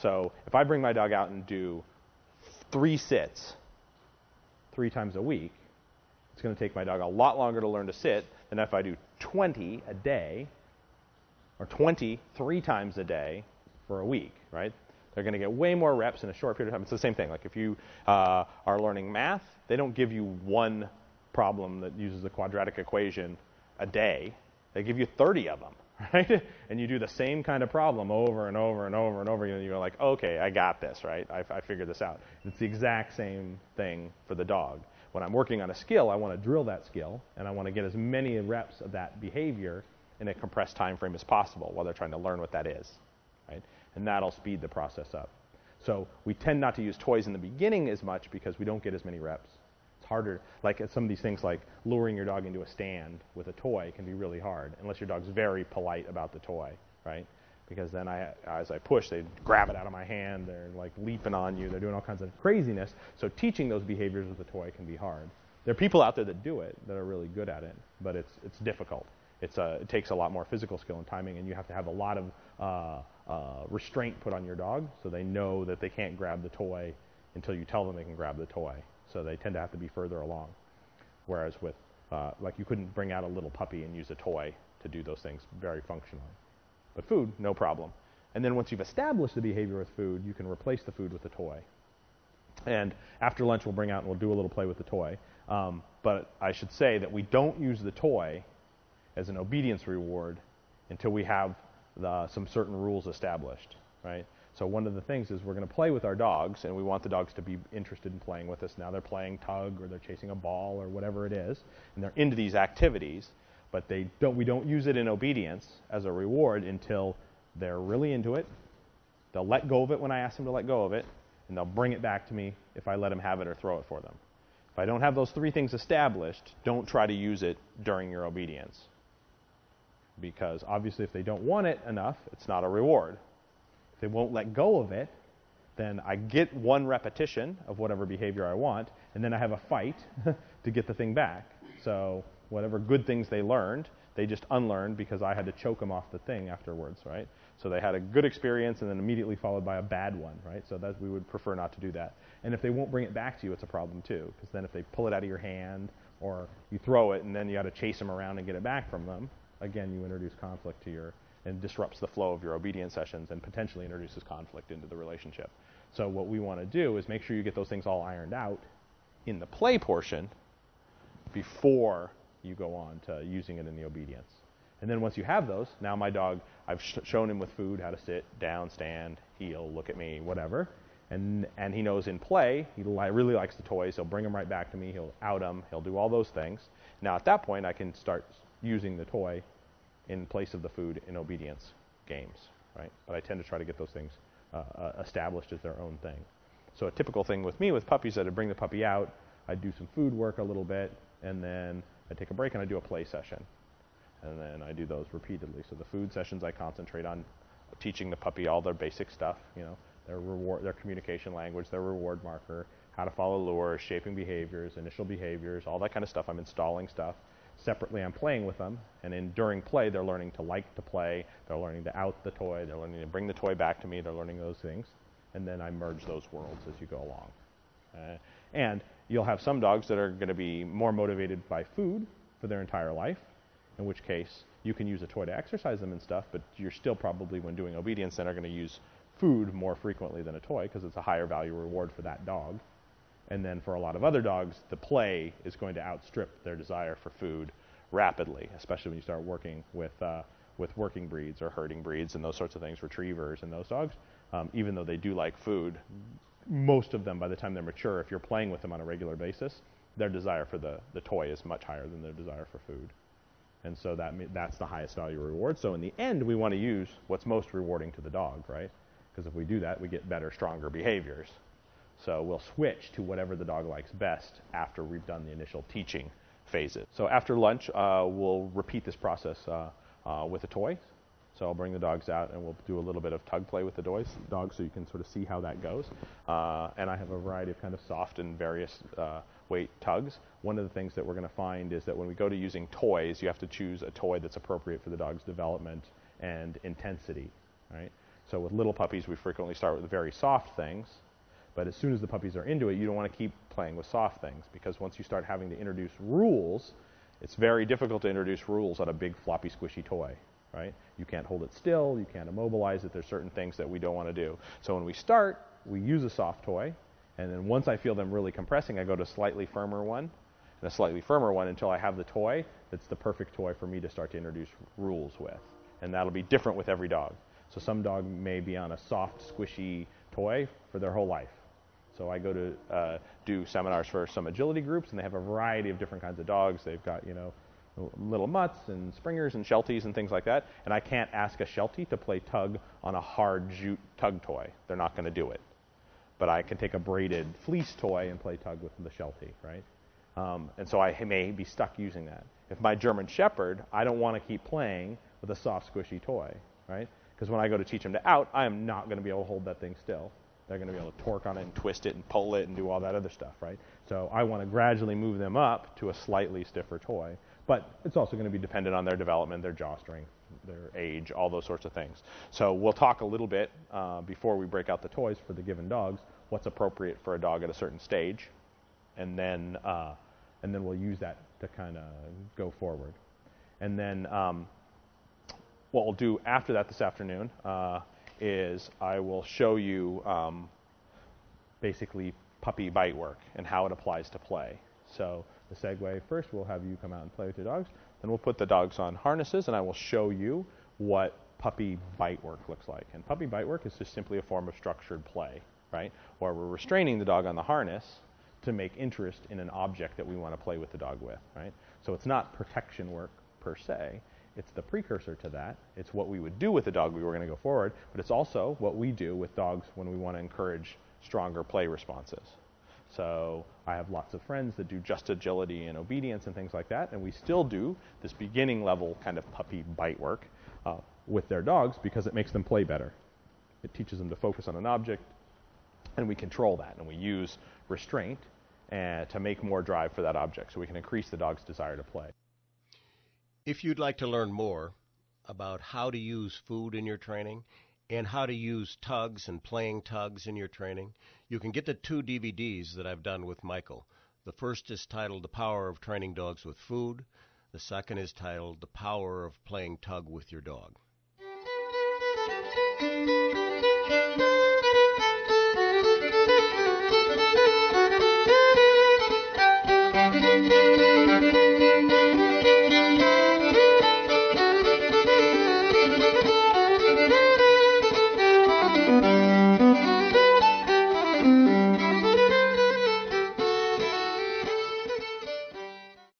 So if I bring my dog out and do three sits three times a week, it's going to take my dog a lot longer to learn to sit than if I do 20 a day or 20 three times a day for a week, right? They're going to get way more reps in a short period of time. It's the same thing. Like if you uh, are learning math, they don't give you one problem that uses the quadratic equation a day. They give you 30 of them, right? And you do the same kind of problem over and over and over and over again. And you're like, okay, I got this, right? I, I figured this out. It's the exact same thing for the dog. When I'm working on a skill, I want to drill that skill, and I want to get as many reps of that behavior in a compressed time frame as possible while they're trying to learn what that is, right? And that'll speed the process up. So we tend not to use toys in the beginning as much because we don't get as many reps. Harder. Like some of these things, like luring your dog into a stand with a toy, can be really hard unless your dog's very polite about the toy, right? Because then I, as I push, they grab it out of my hand. They're like leaping on you. They're doing all kinds of craziness. So teaching those behaviors with a toy can be hard. There are people out there that do it that are really good at it, but it's it's difficult it's a, it takes a lot more physical skill and timing, and you have to have a lot of uh, uh, restraint put on your dog so they know that they can't grab the toy until you tell them they can grab the toy. So they tend to have to be further along. Whereas with, uh, like, you couldn't bring out a little puppy and use a toy to do those things very functionally. But food, no problem. And then once you've established the behavior with food, you can replace the food with a toy. And after lunch, we'll bring out and we'll do a little play with the toy. Um, but I should say that we don't use the toy as an obedience reward until we have the, some certain rules established, right? So one of the things is we're going to play with our dogs, and we want the dogs to be interested in playing with us. Now they're playing tug, or they're chasing a ball, or whatever it is, and they're into these activities. But they don't. We don't use it in obedience as a reward until they're really into it. They'll let go of it when I ask them to let go of it, and they'll bring it back to me if I let them have it or throw it for them. If I don't have those three things established, don't try to use it during your obedience because obviously if they don't want it enough, it's not a reward. They won't let go of it, then I get one repetition of whatever behavior I want, and then I have a fight to get the thing back. So whatever good things they learned, they just unlearned because I had to choke them off the thing afterwards, right? So they had a good experience and then immediately followed by a bad one, right? So that we would prefer not to do that. And if they won't bring it back to you, it's a problem too, because then if they pull it out of your hand or you throw it and then you got to chase them around and get it back from them, again, you introduce conflict to your and disrupts the flow of your obedience sessions and potentially introduces conflict into the relationship. So what we want to do is make sure you get those things all ironed out in the play portion before you go on to using it in the obedience. And then once you have those, now my dog, I've sh- shown him with food how to sit, down, stand, heel, look at me, whatever. And, and he knows in play, he li- really likes the toys. He'll bring them right back to me. He'll out them. He'll do all those things. Now at that point, I can start using the toy in place of the food in obedience games, right? But I tend to try to get those things uh, uh, established as their own thing. So a typical thing with me with puppies, is that I'd bring the puppy out, I'd do some food work a little bit, and then I'd take a break and I'd do a play session. And then I do those repeatedly. So the food sessions I concentrate on teaching the puppy all their basic stuff, you know, their reward, their communication language, their reward marker, how to follow lures, shaping behaviors, initial behaviors, all that kind of stuff. I'm installing stuff separately I'm playing with them, and in during play they're learning to like to play, they're learning to out the toy, they're learning to bring the toy back to me, they're learning those things, and then I merge those worlds as you go along. Uh, and you'll have some dogs that are going to be more motivated by food for their entire life, in which case you can use a toy to exercise them and stuff, but you're still probably, when doing obedience, then are going to use food more frequently than a toy because it's a higher value reward for that dog. And then for a lot of other dogs, the play is going to outstrip their desire for food rapidly, especially when you start working with uh, with working breeds or herding breeds and those sorts of things, retrievers and those dogs. Um, even though they do like food, most of them, by the time they're mature, if you're playing with them on a regular basis, their desire for the, the toy is much higher than their desire for food. And so that that's the highest value reward. So in the end, we want to use what's most rewarding to the dog, right? Because if we do that, we get better, stronger behaviors. So we'll switch to whatever the dog likes best after we've done the initial teaching phases. So after lunch, uh, we'll repeat this process uh, uh, with a toy. So I'll bring the dogs out and we'll do a little bit of tug play with the dogs, dogs so you can sort of see how that goes. Uh, and I have a variety of kind of soft and various uh, weight tugs. One of the things that we're going to find is that when we go to using toys, you have to choose a toy that's appropriate for the dog's development and intensity, right? So with little puppies, we frequently start with very soft things. But as soon as the puppies are into it, you don't want to keep playing with soft things because once you start having to introduce rules, it's very difficult to introduce rules on a big floppy squishy toy, right? You can't hold it still, you can't immobilize it. There's certain things that we don't want to do. So when we start, we use a soft toy, and then once I feel them really compressing, I go to a slightly firmer one and a slightly firmer one until I have the toy that's the perfect toy for me to start to introduce rules with. And that'll be different with every dog. So some dog may be on a soft, squishy toy for their whole life. So I go to uh, do seminars for some agility groups, and they have a variety of different kinds of dogs. They've got, you know, little mutts and springers and shelties and things like that. And I can't ask a sheltie to play tug on a hard jute tug toy. They're not going to do it. But I can take a braided fleece toy and play tug with the sheltie, right? Um, and so I may be stuck using that. If my German Shepherd, I don't want to keep playing with a soft, squishy toy, right? Because when I go to teach him to out, I am not going to be able to hold that thing still. They're going to be able to torque on it and twist it and pull it and do all that other stuff, right? So I want to gradually move them up to a slightly stiffer toy. But it's also going to be dependent on their development, their jaw strength, their age, all those sorts of things. So we'll talk a little bit uh, before we break out the toys for the given dogs, what's appropriate for a dog at a certain stage, and then uh, and then we'll use that to kind of go forward. And then um, what we'll do after that this afternoon uh, is I will show you um, basically puppy bite work and how it applies to play. So the segue first, we'll have you come out and play with your dogs. Then we'll put the dogs on harnesses, and I will show you what puppy bite work looks like. And puppy bite work is just simply a form of structured play, right? Where we're restraining the dog on the harness to make interest in an object that we want to play with the dog with, right? So it's not protection work per se. It's the precursor to that. It's what we would do with a dog we were going to go forward, but it's also what we do with dogs when we want to encourage stronger play responses. So I have lots of friends that do just agility and obedience and things like that, and we still do this beginning level kind of puppy bite work uh, with their dogs because it makes them play better. It teaches them to focus on an object, and we control that, and we use restraint uh, to make more drive for that object so we can increase the dog's desire to play. If you'd like to learn more about how to use food in your training and how to use tugs and playing tugs in your training, you can get the two DVDs that I've done with Michael. The first is titled The Power of Training Dogs with Food. The second is titled The Power of Playing Tug with Your Dog. Thank you.